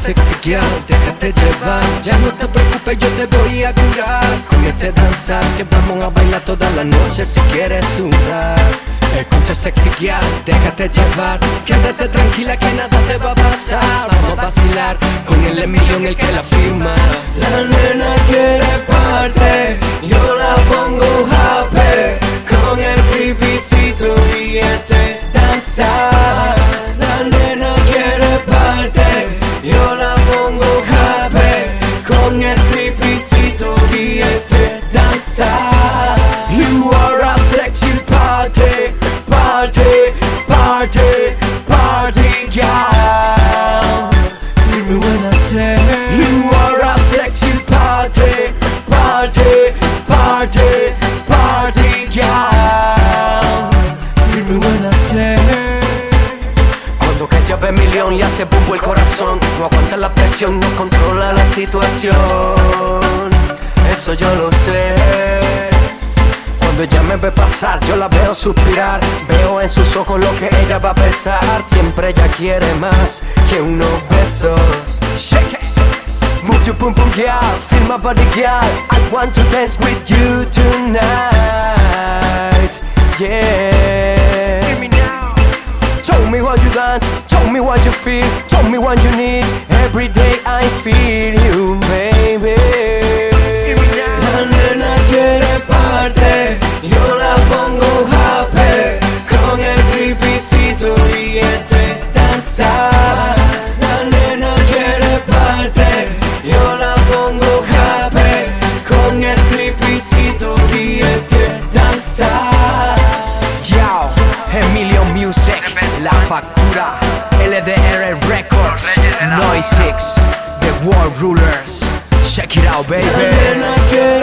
sexy girl, déjate llevar. Ya no te preocupes, yo te voy a curar. Con este danzar que vamos a bailar toda la noche si quieres sudar Escucha sexy déjate llevar. Quédate tranquila que nada te va a pasar. Vamos a vacilar con el Emilio en el que la firma. La nena quiere parte, yo la pongo party girl Hear me when I say You are a sexy party, party, party, party girl Hear me when I say. Cuando cae llave millón y hace bumbo el corazón No aguanta la presión, no controla la situación. Eso yo lo sé Cuando ella me ve pasar, yo la veo suspirar. Veo en sus ojos lo que ella va a pensar Siempre ella quiere más que unos besos. Shake it. Move your boom boom girl, feel my body girl I want to dance with you tonight Yeah. Hear me now. Tell me what you dance, tell me what you feel, tell me what you need. Every day I feel you, baby. Factura, LDR Records, Noise 6, The World Rulers. Check it out, baby.